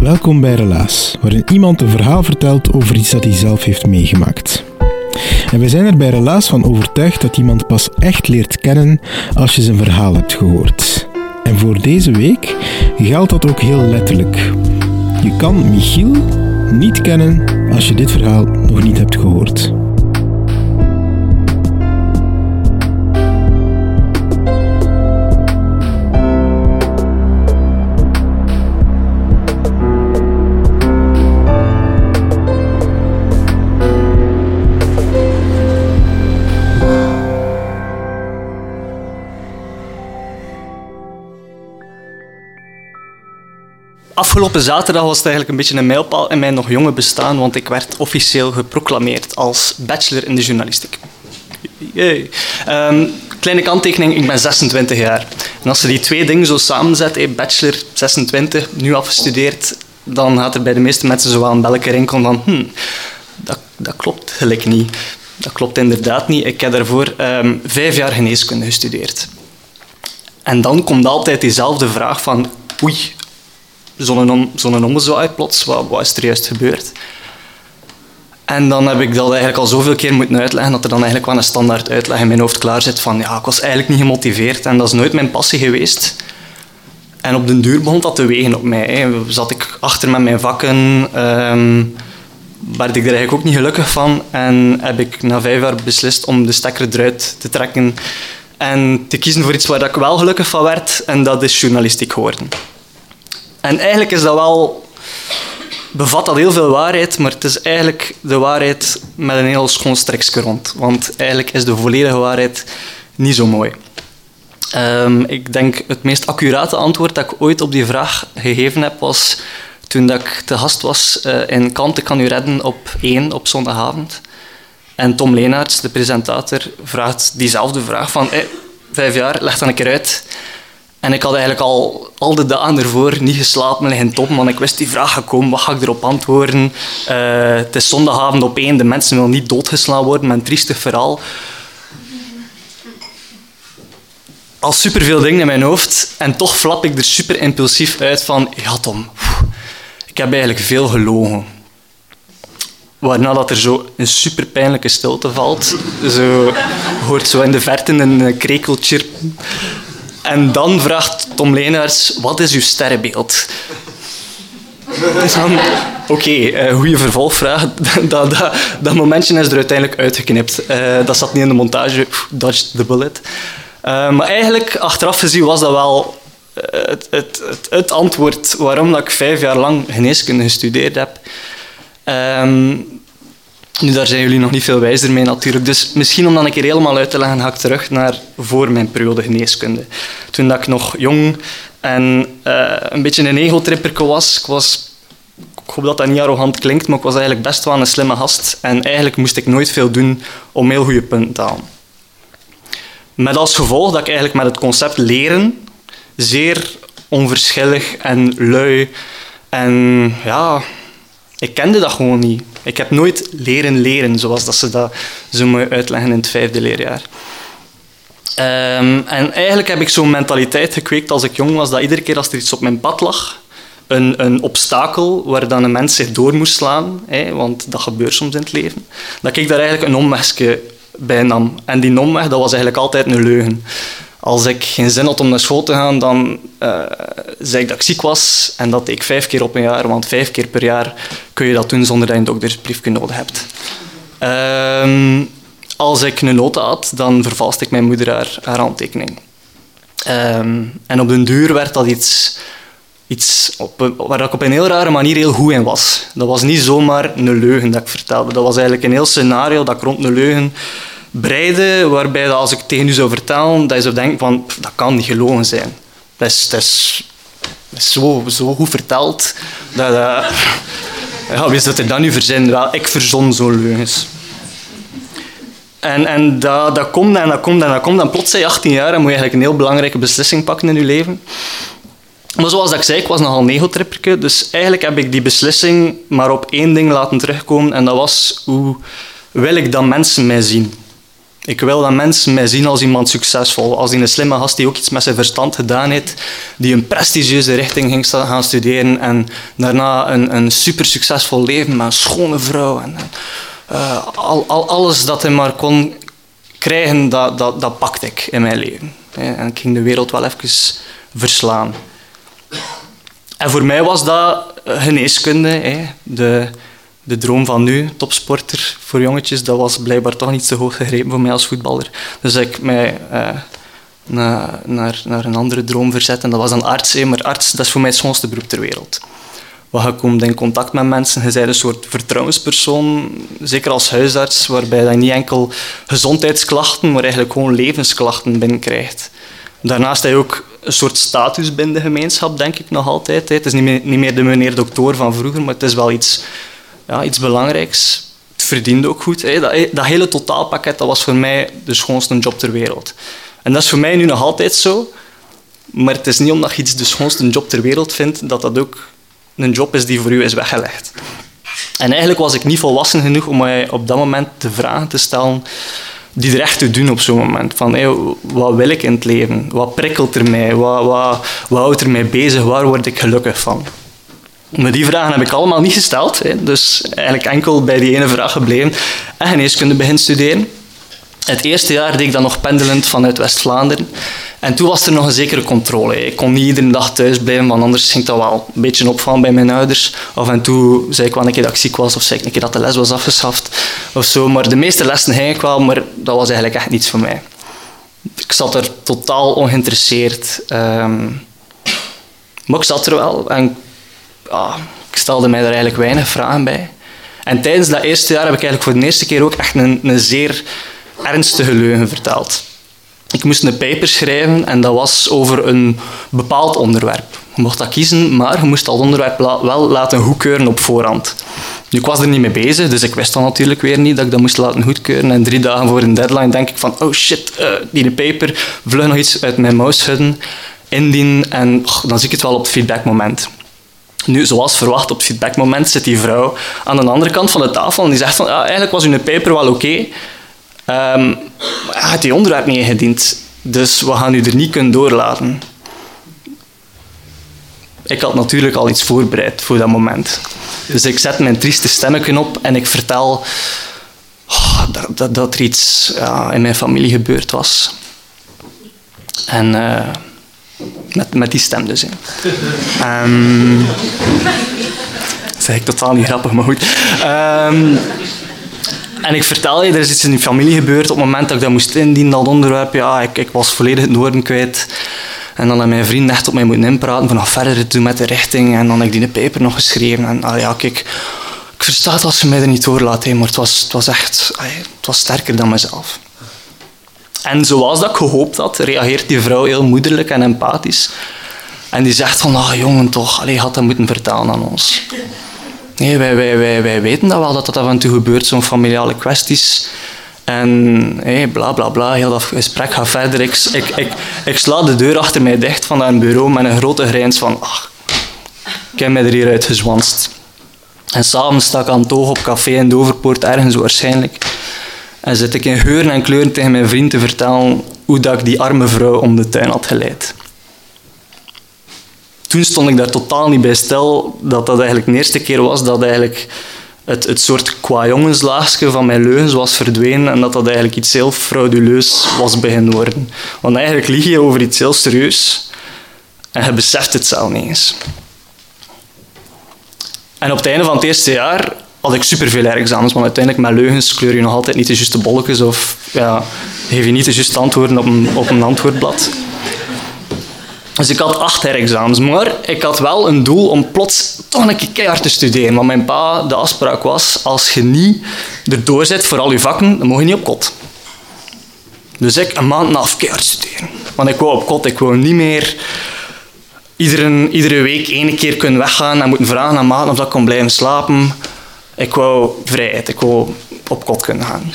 Welkom bij Relaas, waarin iemand een verhaal vertelt over iets dat hij zelf heeft meegemaakt. En we zijn er bij Relaas van overtuigd dat iemand pas echt leert kennen als je zijn verhaal hebt gehoord. En voor deze week geldt dat ook heel letterlijk. Je kan Michiel niet kennen als je dit verhaal nog niet hebt gehoord. Afgelopen zaterdag was het eigenlijk een beetje een mijlpaal in mijn nog jonge bestaan, want ik werd officieel geproclameerd als bachelor in de journalistiek. Um, kleine kanttekening, ik ben 26 jaar. En als je die twee dingen zo samenzet, bachelor 26, nu afgestudeerd, dan gaat er bij de meeste mensen zo wel een belletje rinkelen van hm, dat, dat klopt gelijk niet. Dat klopt inderdaad niet. Ik heb daarvoor um, vijf jaar geneeskunde gestudeerd. En dan komt altijd diezelfde vraag van oei, zo'n zo'n ommezwaai plots, wat, wat is er juist gebeurd? En dan heb ik dat eigenlijk al zoveel keer moeten uitleggen dat er dan eigenlijk wel een standaard uitleg in mijn hoofd klaar zit van ja, ik was eigenlijk niet gemotiveerd en dat is nooit mijn passie geweest. En op den duur begon dat te wegen op mij. Hè. Zat ik achter met mijn vakken, um, werd ik er eigenlijk ook niet gelukkig van en heb ik na vijf jaar beslist om de stekker eruit te trekken en te kiezen voor iets waar ik wel gelukkig van werd en dat is journalistiek geworden. En eigenlijk is dat wel bevat dat heel veel waarheid, maar het is eigenlijk de waarheid met een heel schoon streksje rond. Want eigenlijk is de volledige waarheid niet zo mooi. Um, ik denk het meest accurate antwoord dat ik ooit op die vraag gegeven heb was toen dat ik te gast was uh, in Kante kan u redden op 1 op zondagavond. En Tom Leenaerts, de presentator, vraagt diezelfde vraag van hey, vijf jaar, leg dan een keer uit en ik had eigenlijk al, al de dagen ervoor niet geslapen liggen top, want ik wist die vraag gekomen, wat ga ik erop antwoorden? Uh, het is zondagavond op één, de mensen willen niet doodgeslaan worden met een triestig verhaal. Al superveel dingen in mijn hoofd en toch flap ik er super impulsief uit van, ja Tom, ik heb eigenlijk veel gelogen. Waarna dat er zo een super pijnlijke stilte valt. Zo hoort zo in de verte een krekeltje. En dan vraagt Tom Leenaars, wat is uw sterrenbeeld? Dus oké, okay, uh, goede vervolgvraag. dat, dat, dat, momentje is er uiteindelijk uitgeknipt. Uh, dat zat niet in de montage, dodged the bullet. Uh, maar eigenlijk, achteraf gezien, was dat wel het, het, het, het, antwoord waarom dat ik vijf jaar lang geneeskunde gestudeerd heb. Um, nu, daar zijn jullie nog niet veel wijzer mee natuurlijk. Dus misschien om dan een keer helemaal uit te leggen, ga ik terug naar voor mijn periode geneeskunde. Toen dat ik nog jong en uh, een beetje een egotripper was. Ik was ik hoop dat dat niet arrogant klinkt, maar ik was eigenlijk best wel een slimme gast. En eigenlijk moest ik nooit veel doen om heel goede punten te halen. Met als gevolg dat ik eigenlijk met het concept leren zeer onverschillig en lui en ja, ik kende dat gewoon niet. Ik heb nooit leren leren, zoals dat ze dat zo mooi uitleggen in het vijfde leerjaar. Um, en eigenlijk heb ik zo'n mentaliteit gekweekt als ik jong was, dat iedere keer als er iets op mijn pad lag, een, een obstakel waar dan een mens zich door moest slaan, want dat gebeurt soms in het leven, dat ik daar eigenlijk een omwegje bij nam. En die omweg, dat was eigenlijk altijd een leugen. Als ik geen zin had om naar school te gaan, dan uh, zei ik dat ik ziek was. En dat deed ik vijf keer op een jaar, want vijf keer per jaar kun je dat doen zonder dat je een doktersbriefje nodig hebt. Uh, als ik een nota had, dan vervalste ik mijn moeder haar, haar handtekening. Ehm, en op den duur werd dat iets, iets op, waar ik op een heel rare manier heel goed in was. Dat was niet zomaar een leugen dat ik vertelde. Dat was eigenlijk een heel scenario dat ik rond een leugen breide, waarbij dat als ik tegen u zou vertellen, dat je zou denken van, dat kan niet gelogen zijn. Dat is, zo, zo goed verteld. Dat, ja, wie is dat er dan nu verzin? Wel, ik verzon zo'n leugens. En, en dat, komt en dat komt en dat komt. En plots zijn je 18 jaar en moet je eigenlijk een heel belangrijke beslissing pakken in je leven. Maar zoals ik zei, ik was nogal negotripperke. Dus eigenlijk heb ik die beslissing maar op één ding laten terugkomen. En dat was, hoe wil ik dat mensen mij zien? Ik wil dat mensen mij zien als iemand succesvol. Als een slimme gast die ook iets met zijn verstand gedaan heeft. Die een prestigieuze richting ging gaan studeren. En daarna een, een super succesvol leven met een schone vrouw. En, uh, al, al, alles dat hij maar kon krijgen, dat, dat, dat pakte ik in mijn leven. En ik ging de wereld wel even verslaan. En voor mij was dat geneeskunde. De, de droom van nu, topsporter voor jongetjes, dat was blijkbaar toch niet zo hoog gegrepen voor mij als voetballer. Dus ik mij uh, naar, naar, naar een andere droom verzet en dat was dan arts. Maar arts, dat is voor mij het schoonste beroep ter wereld. Want je komt in contact met mensen, je bent een soort vertrouwenspersoon, zeker als huisarts, waarbij je niet enkel gezondheidsklachten, maar eigenlijk gewoon levensklachten binnenkrijgt. Daarnaast heb je ook een soort status binnen de gemeenschap, denk ik nog altijd. Het is niet meer, niet meer de meneer dokter van vroeger, maar het is wel iets, ja, iets belangrijks. Het verdient ook goed. Dat, dat hele totaalpakket dat was voor mij de schoonste job ter wereld. En dat is voor mij nu nog altijd zo. Maar het is niet omdat je iets de schoonste job ter wereld vindt, dat dat ook een job is die voor u is weggelegd. En eigenlijk was ik niet volwassen genoeg om mij op dat moment de vragen te stellen die er echt te doen op zo'n moment. Van, wat wil ik in het leven? Wat prikkelt er mij? Wat, wat, wat houdt er mij bezig? Waar word ik gelukkig van? Maar die vragen heb ik allemaal niet gesteld. Hè. Dus eigenlijk enkel bij die ene vraag gebleven. En geneeskunde begin studeren. Het eerste jaar deed ik dan nog pendelend vanuit West-Vlaanderen. En toen was er nog een zekere controle. Ik kon niet iedere dag thuis blijven, want anders ging dat wel een beetje opvallen bij mijn ouders. Af en toe zei ik wel een keer dat ik ziek was, of zei ik een keer dat de les was afgeschaft. Of zo. Maar de meeste lessen ging ik wel, maar dat was eigenlijk echt niets voor mij. Ik zat er totaal ongeïnteresseerd. Um, maar ik zat er wel en ja, ik stelde mij daar eigenlijk weinig vragen bij. En tijdens dat eerste jaar heb ik eigenlijk voor de eerste keer ook echt een, een zeer ernstige leugen verteld. Ik moest een paper schrijven en dat was over een bepaald onderwerp. Je mocht dat kiezen, maar je moest dat onderwerp wel laten goedkeuren op voorhand. Ik was er niet mee bezig, dus ik wist dan natuurlijk weer niet dat ik dat moest laten goedkeuren. En drie dagen voor een deadline denk ik van, oh shit, uh, die paper, vlug nog iets uit mijn mouw schudden, indienen en dan zie ik het wel op het feedbackmoment. Nu, zoals verwacht, op het feedbackmoment zit die vrouw aan de andere kant van de tafel en die zegt van, ja, eigenlijk was uw paper wel oké, Um, hij had die onderwerp niet ingediend, dus we gaan u er niet kunnen doorlaten. Ik had natuurlijk al iets voorbereid voor dat moment. Dus ik zet mijn trieste stemmetje op en ik vertel oh, dat, dat, er iets ja, in mijn familie gebeurd was. En uh, met, met die stem dus. Um, dat eigenlijk totaal niet grappig, maar goed. Um, en ik vertel je, er is iets in die familie gebeurd op het moment dat ik dat moest indienen, dat onderwerp. Ja, ik, ik was volledig het woorden kwijt. En dan had mijn vriend echt op mij moeten inpraten van nog verder te doen met de richting. En dan heb ik die paper nog geschreven. En ah, ja, kijk, ik versta als ze mij er niet doorlaat, maar het was, het was echt het was sterker dan mezelf. En zoals dat ik gehoopt had, reageert die vrouw heel moederlijk en empathisch. En die zegt van, ah jongen toch, allee, had dat moeten vertalen aan ons. Nee, wij, wij, wij, wij weten dat wel, dat dat af en toe gebeurt, zo'n familiale kwesties. En hey, bla bla bla, heel dat gesprek gaat verder. Ik, ik, ik, ik sla de deur achter mij dicht van dat bureau met een grote grijns van ach, ik heb mij er hieruit gezwanst. En s'avonds sta ik aan het oog op café in Doverpoort, ergens waarschijnlijk. En zit ik in geuren en kleuren tegen mijn vriend te vertellen hoe dat ik die arme vrouw om de tuin had geleid toen stond ik daar totaal niet bij stil dat dat eigenlijk de eerste keer was dat eigenlijk het, het soort qua-jongenslaagje van mijn leugens was verdwenen en dat dat eigenlijk iets heel frauduleus was beginnen worden. Want eigenlijk lieg je over iets heel serieus en je beseft het zelf niet eens. En op het einde van het eerste jaar had ik superveel examens, want uiteindelijk met leugens kleur je nog altijd niet de juiste bolletjes of ja, geef je niet de juiste antwoorden op een, op een antwoordblad. Dus ik had acht herexamens, maar ik had wel een doel om plots toch een keer keihard te studeren. Want mijn pa, de afspraak was, als je niet erdoor zit voor al je vakken, dan mag je niet op kot. Dus ik een maand na keihard studeren. Want ik wou op kot, ik wou niet meer iedere, iedere week één keer kunnen weggaan en moeten vragen aan maat of dat ik kon blijven slapen. Ik wou vrijheid, ik wou op kot kunnen gaan.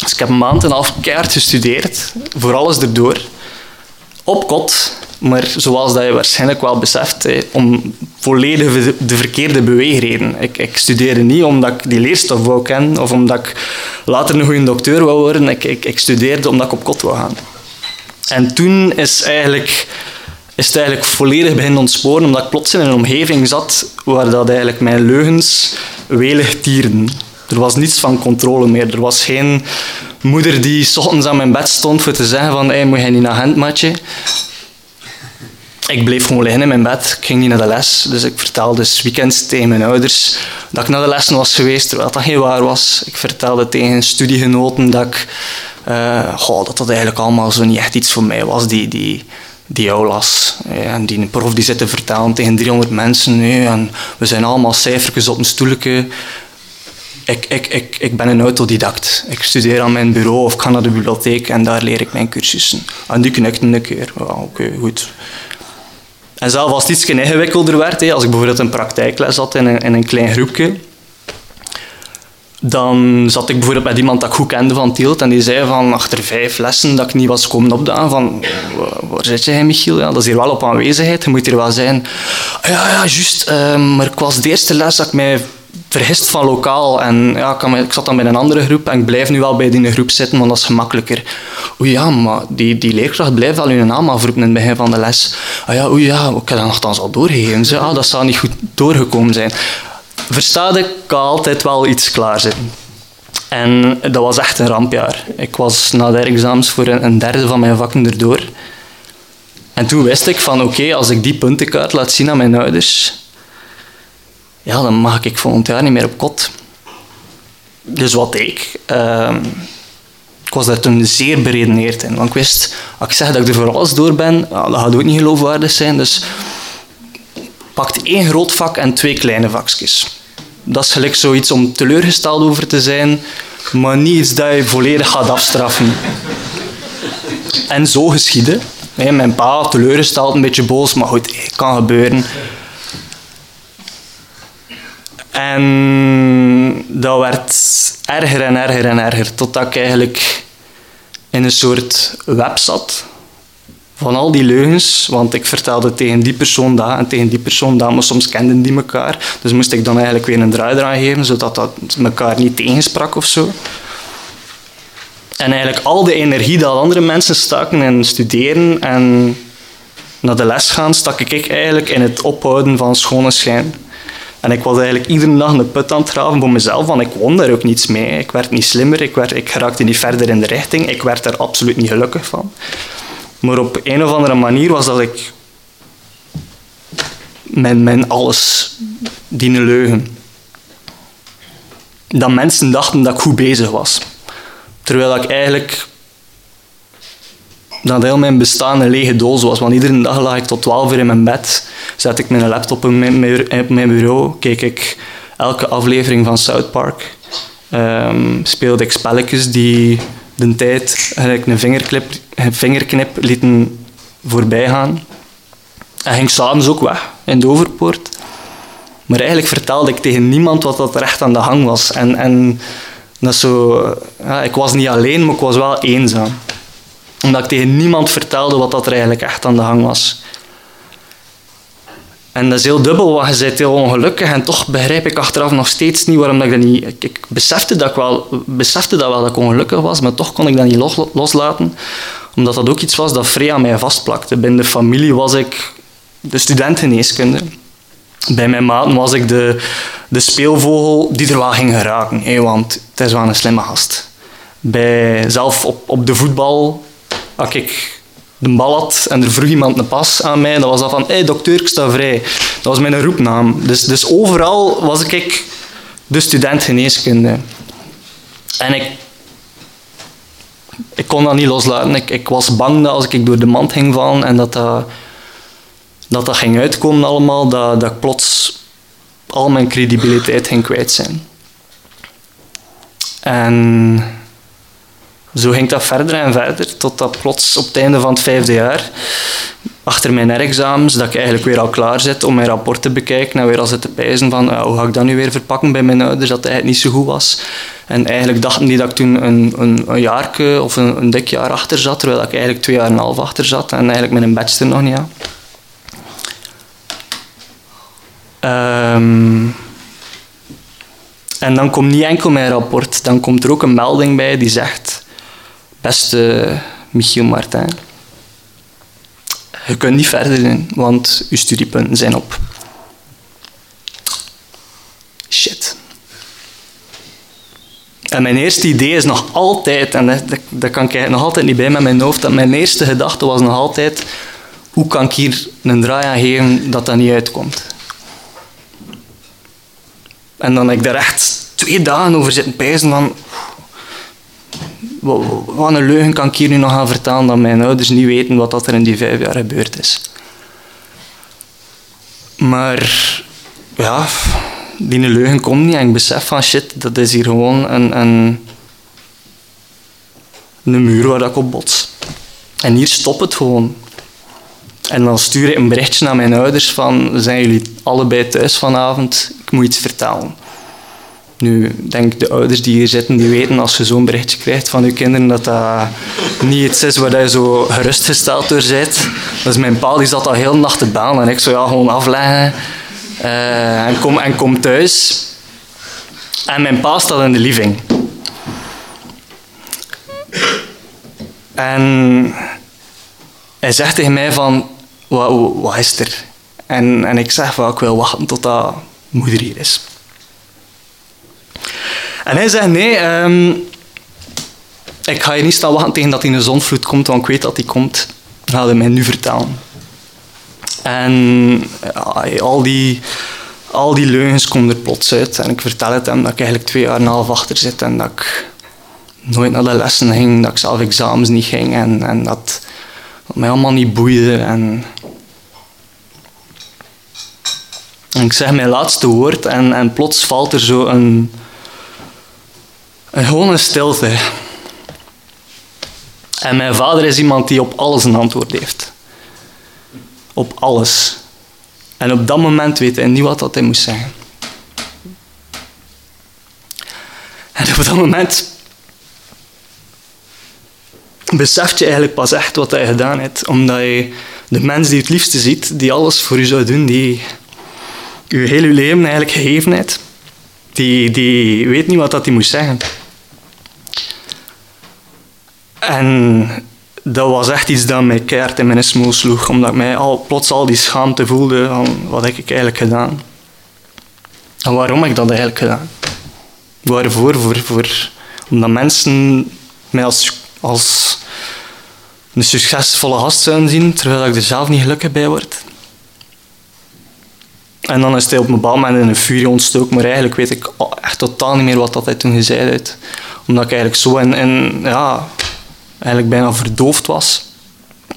Dus ik heb een maand en een half keihard gestudeerd, voor alles erdoor. Op kot, maar zoals dat je waarschijnlijk wel beseft, om volledig de verkeerde beweegreden. Ik, ik studeerde niet omdat ik die leerstof wou kennen of omdat ik later een goede dokter wou worden. Ik, ik, studeerde omdat ik op kot wou gaan. En toen is, eigenlijk, is het eigenlijk volledig beginnen ontsporen, omdat ik plots in een omgeving zat waar dat eigenlijk mijn leugens welig tierden. Er was niets van controle meer. Er was geen moeder die s ochtends aan mijn bed stond voor te zeggen van hey, moet je niet naar handmatje ik bleef gewoon liggen in mijn bed. Ik ging niet naar de les. Dus ik vertelde dus weekends tegen mijn ouders dat ik naar de lessen was geweest, terwijl dat geen waar was. Ik vertelde tegen studiegenoten dat ik, dat dat eigenlijk allemaal zo niet echt iets voor mij was, die, die, die aulas. en die prof die zit te vertellen tegen 300 mensen. en we zijn allemaal cijfertjes op een stoelje. Ik, ik, ik, ik ben een autodidact. Ik studeer aan mijn bureau of ga naar de bibliotheek en daar leer ik mijn cursussen. En die knikte een keer. Oké, goed. En zelf als het iets ingewikkelder werd, als ik bijvoorbeeld een praktijkles had in een, in een klein groepje, dan zat ik bijvoorbeeld met iemand dat ik goed kende van Tielt en die zei van achter vijf lessen dat ik niet was komen opdagen van waar zit jij Michiel? Ja, dat is hier wel op aanwezigheid, je moet hier wel zijn. Ja, ja, juist, uh, maar ik was de eerste les dat ik mij vergist van lokaal. En ja, ik, zat dan bij een andere groep en ik blijf nu wel bij die groep zitten, want dat is gemakkelijker. Oei ja, maar die, die leerkracht blijft wel hun naam afroepen in het begin van de les. Ah ja, oei ja, ik heb dat nogthans al doorgegeven. Ze, ah, dat zou niet goed doorgekomen zijn. Verstaat ik altijd wel iets klaarzitten. En dat was echt een rampjaar. Ik was na de examens voor een, derde van mijn vakken erdoor. En toen wist ik van oké, als ik die puntenkaart laat zien aan mijn ouders, ja, dan mag ik volgend jaar niet meer op kot. Dus wat deed ik? Ehm, ik was daar toen zeer beredeneerd in. Want ik wist, als ik zeg dat ik er voor alles door ben, dat gaat ook niet geloofwaardig zijn. Dus pakt één groot vak en twee kleine vakjes. Dat is gelijk zoiets om teleurgesteld over te zijn, maar niet iets dat je volledig gaat afstraffen. En zo geschiedde. Mijn pa teleurgesteld, een beetje boos, maar goed, het kan gebeuren. En dat werd erger en erger en erger, totdat ik eigenlijk in een soort web zat van al die leugens, want ik vertelde tegen die persoon dat en tegen die persoon dat, maar soms kenden die elkaar. Dus moest ik dan eigenlijk weer een draai eraan geven, zodat dat elkaar niet tegensprak of zo. En eigenlijk al de energie dat andere mensen staken in studeren en naar de les gaan, stak ik eigenlijk in het ophouden van schone schijn. En ik was eigenlijk iedere dag een put aan het graven voor mezelf, want ik won daar ook niets mee. Ik werd niet slimmer, ik, werd, ik raakte niet verder in de richting, ik werd er absoluut niet gelukkig van. Maar op een of andere manier was dat ik mijn, alles, die leugen. Dat mensen dachten dat ik goed bezig was. Terwijl ik eigenlijk dat heel mijn bestaan een lege doos was. Want iedere dag lag ik tot 12 uur in mijn bed, zet ik mijn laptop op mijn, bureau, keek ik elke aflevering van South Park. Um, speelde ik spelletjes die de tijd eigenlijk een vingerknip, vingerknip lieten voorbij gaan. En ging s'avonds ook weg in de overpoort. Maar eigenlijk vertelde ik tegen niemand wat dat recht aan de hang was. En, en dat zo, ja, ik was niet alleen, maar ik was wel eenzaam omdat ik tegen niemand vertelde wat dat er eigenlijk echt aan de hang was. En dat is heel dubbel, want je bent heel ongelukkig en toch begrijp ik achteraf nog steeds niet waarom ik dat niet... Ik, besefte, dat ik wel, besefte dat wel dat ongelukkig was, maar toch kon ik dat niet loslaten. Omdat dat ook iets was dat vrij aan mij vastplakte. Binnen de familie was ik de studentengeneeskunde. Bij mijn maten was ik de, de speelvogel die er wel ging geraken. want het is wel een slimme gast. Bij, zelf op, op de voetbal als ik de bal had en er vroeg iemand een pas aan mij, dan was dat van, hé hey, dokter, ik sta vrij. Dat was mijn roepnaam. Dus, dus overal was ik de student geneeskunde. En ik, ik kon dat niet loslaten. Ik, ik was bang dat als ik door de mand ging vallen en dat dat dat dat ging uitkomen allemaal, dat, dat ik plots al mijn credibiliteit ging kwijt zijn. En zo ging dat verder en verder, totdat plots op het einde van het vijfde jaar, achter mijn examens, dat ik eigenlijk weer al klaar zit om mijn rapport te bekijken en weer al zit te pijzen van hoe ga ik dat nu weer verpakken bij mijn ouders, dat het eigenlijk niet zo goed was. En eigenlijk dachten die dat ik toen een, een, of een, een dik jaar achter zat, terwijl ik eigenlijk twee jaar en een half achter zat en eigenlijk met een bachelor nog niet had. Um, en dan komt niet enkel mijn rapport, dan komt er ook een melding bij die zegt: Beste Michiel Martin, je kunt niet verder in, want je studiepunten zijn op. Shit. En mijn eerste idee is nog altijd, en dat, dat kan ik nog altijd niet bij met mijn hoofd, dat mijn eerste gedachte was nog altijd: hoe kan ik hier een draai aan geven dat dat niet uitkomt? En dan heb ik daar echt twee dagen over zitten pijzen van... Wat, een leugen kan ik hier nu nog gaan vertellen dat mijn ouders niet weten wat er in die vijf jaar gebeurd is. Maar ja, die leugen komt niet en ik besef van shit, dat is hier gewoon een, een, een muur waar ik op bots. En hier stopt het gewoon. En dan stuur ik een berichtje naar mijn ouders van, zijn jullie allebei thuis vanavond? Ik moet iets vertellen. Nu, denk de ouders die hier zitten, die weten als je zo'n berichtje krijgt van je kinderen, dat dat niet iets is waar je zo gerustgesteld door bent. Dus mijn pa die zat al heel nacht te baan en ik zou ja, gewoon afleggen uh, en, kom, en kom thuis. En mijn pa staat in de living. En hij zegt tegen mij van, wat, wat is er? En, en ik zeg van, ik wil wachten tot dat moeder hier is. En hij zei, nee, um, ik ga je niet staan wachten tegen dat hij een zonvloed komt, want ik weet dat hij komt. Gaat hij mij nu vertellen. En al, die, al die leugens komen er plots uit. En ik vertel het hem dat ik eigenlijk twee jaar en een half achter zit en dat ik nooit naar de lessen ging, dat ik zelf examens niet ging en, en dat, dat mij allemaal niet boeide. En, en ik zeg mijn laatste woord en, en plots valt er zo een, een gewone stilte. En mijn vader is iemand die op alles een antwoord heeft. Op alles. En op dat moment weet hij niet wat dat hij moest zeggen. En op dat moment beseft je eigenlijk pas echt wat hij gedaan heeft. Omdat je de mens die het liefste ziet, die alles voor je zou doen, die je hele leven eigenlijk gegeven heeft, die, die weet niet wat dat hij moest zeggen. En dat was echt iets dat mij keert in mijn smoel sloeg, omdat ik mij al, plots al die schaamte voelde van wat heb ik eigenlijk gedaan. En waarom heb ik dat eigenlijk gedaan? Waarvoor? Voor, voor, omdat mensen mij als, als een succesvolle gast zouden zien, terwijl ik er zelf niet gelukkig bij word. En dan is hij op een bepaald moment in een furie ontstoken, maar eigenlijk weet ik echt totaal niet meer wat dat hij toen gezegd heeft. Omdat ik eigenlijk zo in, in ja, eigenlijk bijna verdoofd was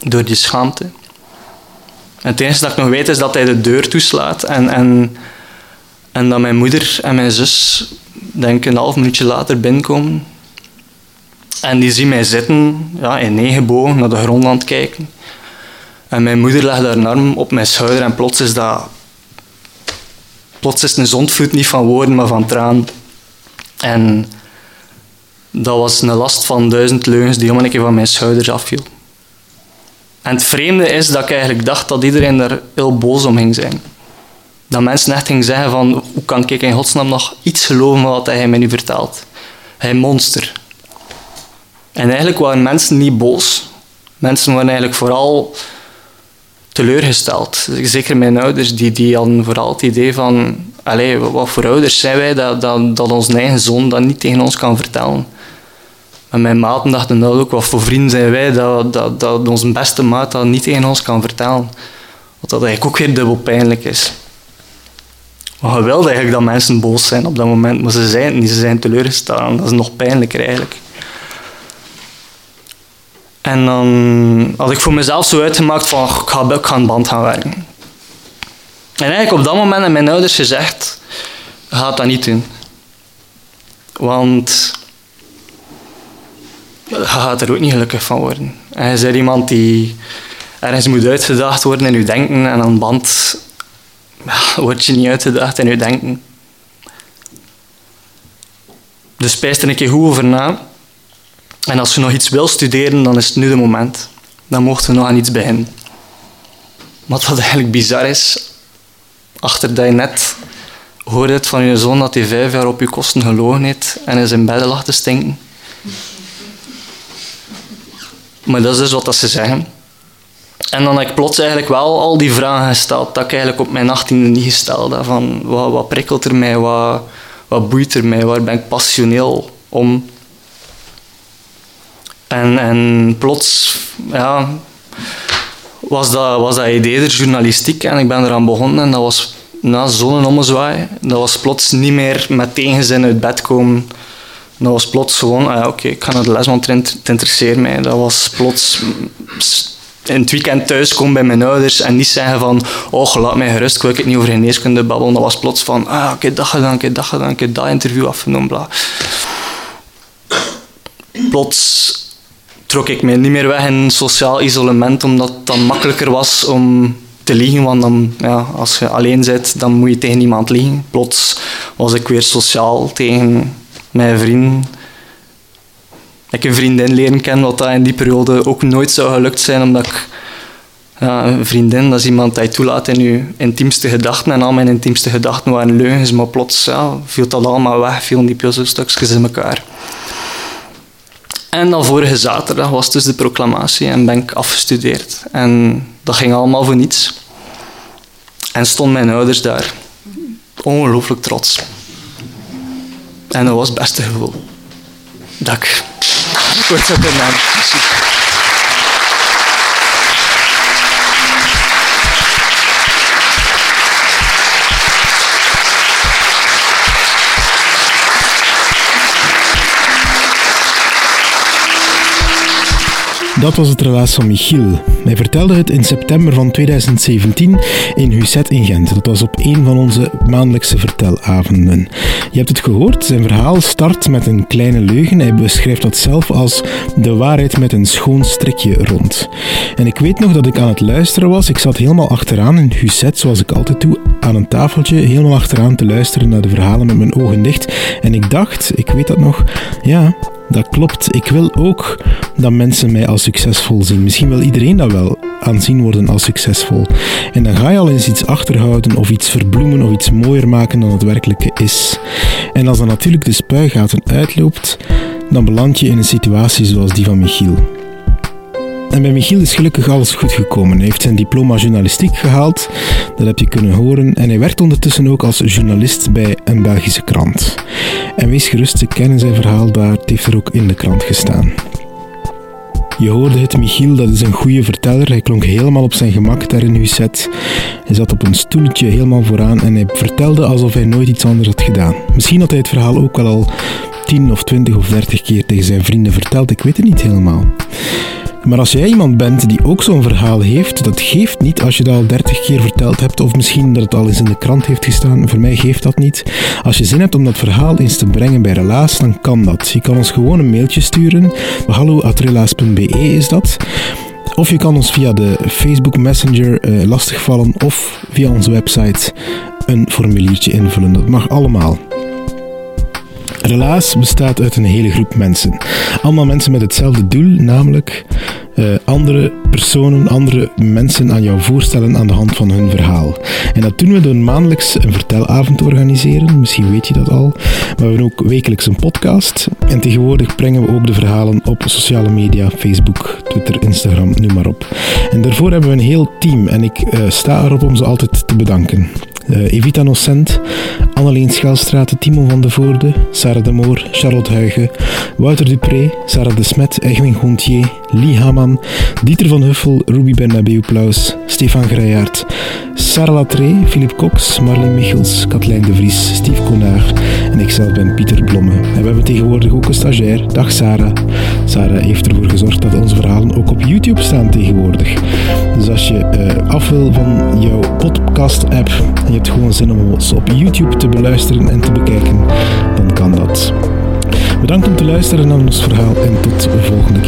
door die schaamte. En het enige dat ik nog weet is dat hij de deur toeslaat en, en, en dat mijn moeder en mijn zus, denk een half minuutje later binnenkomen. En die zien mij zitten, ja, in negenbogen, naar de grond aan het kijken. En mijn moeder legt haar arm op mijn schouder en plots is dat... Plots is een zondvloed niet van woorden, maar van traan. En dat was een last van duizend leugens die om een keer van mijn schouders afviel. En het vreemde is dat ik eigenlijk dacht dat iedereen daar heel boos om ging zijn. Dat mensen echt gingen zeggen van, hoe kan ik in godsnaam nog iets geloven wat hij mij nu vertelt? Hij monster. En eigenlijk waren mensen niet boos. Mensen waren eigenlijk vooral teleurgesteld. Zeker mijn ouders, die, die hadden vooral het idee van... Allee, wat voor ouders zijn wij dat, dat, dat ons eigen zoon dat niet tegen ons kan vertellen? En mijn maten dachten dat ook, wat voor vrienden zijn wij, dat, dat, dat onze beste maat dat niet tegen ons kan vertellen. Wat dat eigenlijk ook weer dubbel pijnlijk is. Maar je wilde eigenlijk dat mensen boos zijn op dat moment, maar ze zijn niet, ze zijn teleurgesteld. Dat is nog pijnlijker eigenlijk. En dan had ik voor mezelf zo uitgemaakt van, ik ga, ik ga een band gaan werken. En eigenlijk op dat moment hebben mijn ouders gezegd, ga dat niet doen. Want je gaat er ook niet gelukkig van worden. En je bent iemand die ergens moet uitgedaagd worden in je denken en aan band word je niet uitgedaagd in je denken. Dus spijs er een keer goed over na. En als je nog iets wil studeren, dan is het nu de moment. Dan mocht je nog aan iets beginnen. Wat wat eigenlijk bizar is, achter dat je net hoorde het van je zoon dat hij vijf jaar op je kosten gelogen heeft en in zijn bed lag te stinken. Maar dat is dus wat dat ze zeggen. En dan heb ik plots eigenlijk wel al die vragen gesteld dat ik eigenlijk op mijn achttiende niet gesteld heb. Van wat, wat prikkelt er mij, wat, wat boeit er mij, waar ben ik passioneel om? En, en plots ja, was, dat, was dat idee er journalistiek en ik ben eraan begonnen en dat was na zo'n ommezwaai, dat was plots niet meer met tegenzin uit bed komen. Dat was plots gewoon, ah, oké, ik ga naar de les, want het interesseert mij. Dat was plots in het weekend thuiskomen bij mijn ouders en niet zeggen van oh, laat mij gerust, ik wil het niet over geneeskunde babbelen. Dat was plots van, ah, ik heb dat gedaan, heb dat gedaan, heb dat interview afgenomen, bla. Plots trok ik mij niet meer weg in sociaal isolement, omdat het dan makkelijker was om te liegen, want dan, ja, als je alleen bent, dan moet je tegen niemand liegen. Plots was ik weer sociaal tegen mijn vrienden ik een vriendin leren kennen, wat dat in die periode ook nooit zou gelukt zijn, omdat ik ja, een vriendin, dat is iemand die je toelaat in je intiemste gedachten. En al mijn intiemste gedachten waren leugens, maar plots viel dat allemaal weg, vielen die puzzelstukjes in elkaar. En dan vorige zaterdag was dus de proclamatie en ben ik afgestudeerd. En dat ging allemaal voor niets. En stonden mijn ouders daar. Ongelooflijk trots. En dat was het beste gevoel. Dat ik Kort op de naam. Dat was het relaas van Michiel. Hij vertelde het in september van 2017 in Husset in Gent. Dat was op een van onze maandelijkse vertelavonden. Je hebt het gehoord, zijn verhaal start met een kleine leugen. Hij beschrijft dat zelf als de waarheid met een schoon strikje rond. En ik weet nog dat ik aan het luisteren was. Ik zat helemaal achteraan in Husset, zoals ik altijd doe, aan een tafeltje, helemaal achteraan te luisteren naar de verhalen met mijn ogen dicht. En ik dacht, ik weet dat nog, ja, dat klopt. Ik wil ook dat mensen mij als succesvol zien. Misschien wil iedereen dat wel aanzien worden als succesvol. En dan ga je al eens iets achterhouden of iets verbloemen of iets mooier maken dan het werkelijke is. En als dan natuurlijk de spuigaten uitloopt, dan beland je in een situatie zoals die van Michiel. En bij Michiel is gelukkig alles goed gekomen. Hij heeft zijn diploma journalistiek gehaald, dat heb je kunnen horen. En hij werkt ondertussen ook als journalist bij een Belgische krant. En wees gerust, ze kennen zijn verhaal daar, het heeft er ook in de krant gestaan. Je hoorde het, Michiel, dat is een goede verteller. Hij klonk helemaal op zijn gemak daar in set. Hij zat op een stoeltje helemaal vooraan en hij vertelde alsof hij nooit iets anders had gedaan. Misschien had hij het verhaal ook wel al 10 of 20 of 30 keer tegen zijn vrienden verteld, ik weet het niet helemaal. Maar als jij iemand bent die ook zo'n verhaal heeft, dat geeft niet als je dat al 30 keer verteld hebt, of misschien dat het al eens in de krant heeft gestaan. Voor mij geeft dat niet. Als je zin hebt om dat verhaal eens te brengen bij Relaas, dan kan dat. Je kan ons gewoon een mailtje sturen. Hallo@relaas.be is dat. Of je kan ons via de Facebook Messenger uh, lastigvallen of via onze website een formuliertje invullen. Dat mag allemaal. Relaas bestaat uit een hele groep mensen. Allemaal mensen met hetzelfde doel, namelijk uh, andere personen, andere mensen aan jou voorstellen aan de hand van hun verhaal. En dat doen we door maandelijks een vertelavond te organiseren. Misschien weet je dat al. Maar we hebben ook wekelijks een podcast. En tegenwoordig brengen we ook de verhalen op sociale media, Facebook, Twitter, Instagram, noem maar op. En daarvoor hebben we een heel team en ik uh, sta erop om ze altijd te bedanken. Uh, Evita Nocent, Anneleen Schelstraat, Timo van de Voorde, Sarah de Moor, Charlotte Huigen, Wouter Dupré, Sarah de Smet, Egwin Gontier, Lee Haman, Dieter van Huffel, Ruby Bernabeu Plaus, Stefan Grijaert, Sarah Latré, Philippe Cox, Marleen Michels, Katlijn de Vries, Steve Konaar En ikzelf ben Pieter Blomme. En we hebben tegenwoordig ook een stagiair. Dag Sarah. Sarah heeft ervoor gezorgd dat onze verhalen ook op YouTube staan tegenwoordig. Dus als je uh, af wil van jouw podcast-app en je hebt gewoon zin om ons op YouTube te beluisteren en te bekijken, dan kan dat. Bedankt om te luisteren naar ons verhaal en tot volgende